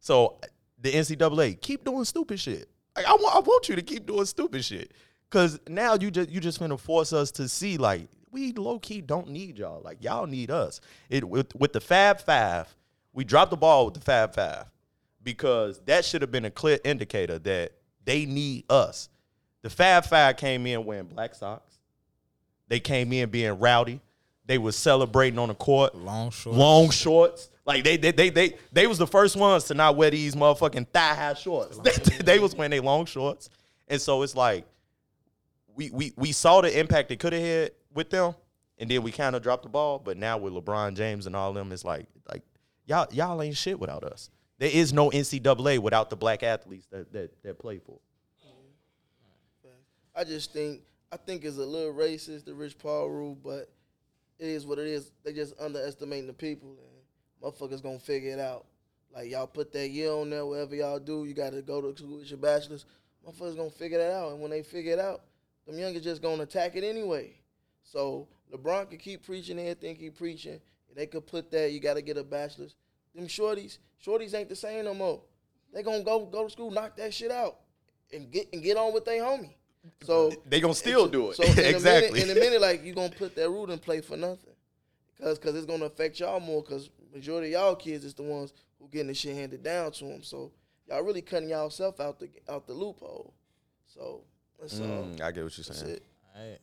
So the NCAA keep doing stupid shit. Like, I want, I want you to keep doing stupid shit. Cause now you just you just finna force us to see like we low key don't need y'all. Like y'all need us. It with with the Fab Five, we dropped the ball with the Fab Five because that should have been a clear indicator that they need us. The Fab Five came in wearing black socks. They came in being rowdy. They was celebrating on the court. Long shorts. Long shorts. Like they they they they they was the first ones to not wear these motherfucking thigh high shorts. they, they was wearing their long shorts. And so it's like we we we saw the impact it could have had with them, and then we kind of dropped the ball. But now with LeBron James and all them, it's like like y'all y'all ain't shit without us. There is no NCAA without the black athletes that that, that play for. I just think I think it's a little racist the Rich Paul rule, but it is what it is. They just underestimating the people, and motherfuckers gonna figure it out. Like y'all put that year on there, whatever y'all do, you got to go to school with your bachelor's. Motherfuckers gonna figure that out, and when they figure it out, them youngers just gonna attack it anyway. So LeBron could keep preaching everything he preaching, they could put that you got to get a bachelor's. Them shorties, shorties ain't the same no more. They gonna go go to school, knock that shit out, and get and get on with their homie. So They gonna still do it. So in exactly. A minute, in a minute, like you gonna put that rule in play for nothing, cause cause it's gonna affect y'all more. Cause majority of y'all kids is the ones who getting the shit handed down to them. So y'all really cutting y'all self out the out the loophole. So that's all. Mm, I get what you're That's saying. it. All right.